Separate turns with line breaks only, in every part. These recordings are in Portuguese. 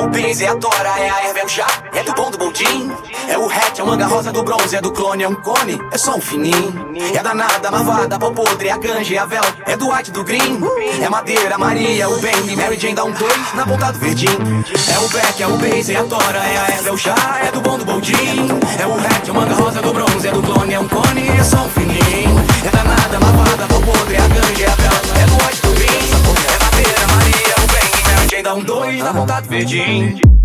o Benz, é a Tora, é a erva, é o chá, é do bom do boldin. É o hatch, é o manga rosa do bronze, é do clone, é um cone, é só um fininho. É danada, marvada, pau podre, é a ganja, é a vela, é do white, do green. É madeira, Maria, o Bentley, Mary Jane dá um dois na ponta do verdinho. É o back, é o Benz, é a Tora, é a erva, é o chá, é do bom do boldin. É o hatch, é o manga rosa do bronze, é do clone, é um cone, é só um fininho. É danada, marvada, pau podre, é a ganja, é a vela, dá um dois na ponta do verdinho.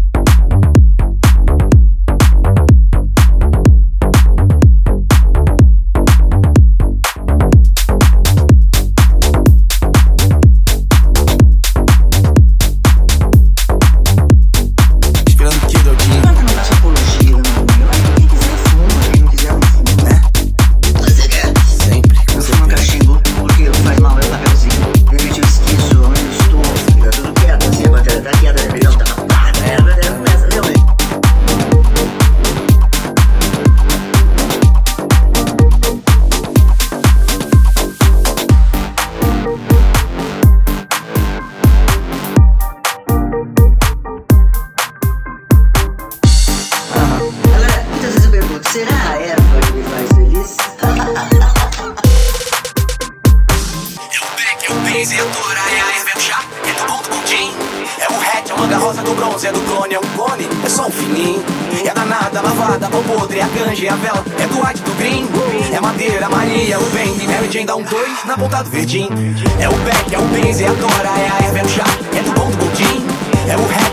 Será a erva que me faz feliz?
É o back, é o Benz, é a Tora, é a erva, é o chá, é do bom do boldin. É o hatch, é o manga rosa do bronze, é do clone, é um cone, é só um fininho. É danada, lavada, pau podre, é a ganja, é a vela, é do white, do green. É madeira, Maria, o Bentley, Mary Jane dá um dois na ponta do verdinho. É o back, é o Benz, é a Tora, é a erva, é o chá, é do bom do boldin. É o hatch,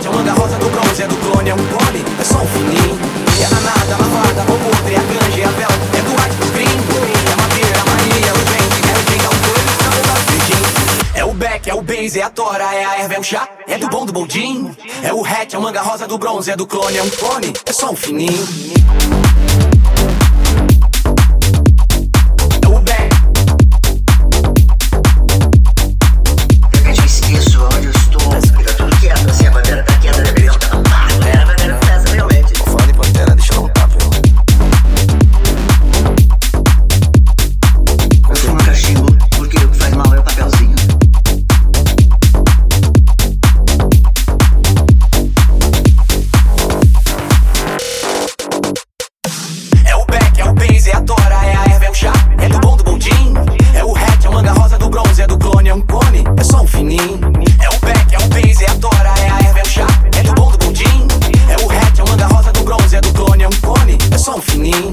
é o do é clone, é um cone, é só um fininho. É danada, lavada, pau podre, é a ganja, é a vela, é do white, do green. É madeira, Maria, o Bentley, Mary Jane dá um dois na ponta do verdinho. É o back, é o Benz, é a Tora, é a erva, é o chá, é do bom do boldin. É o hatch, é o manga rosa do bronze, é do clone, é um clone, é só um fininho.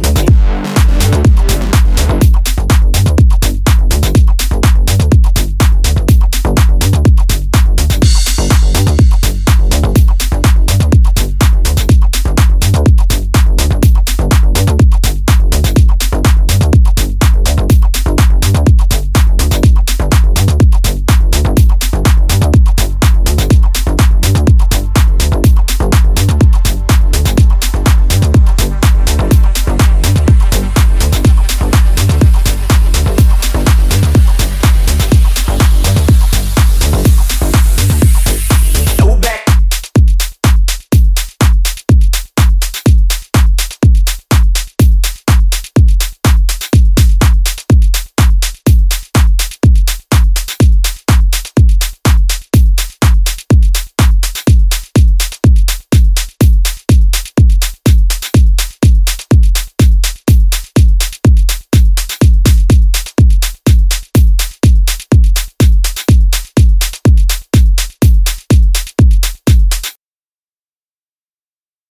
you.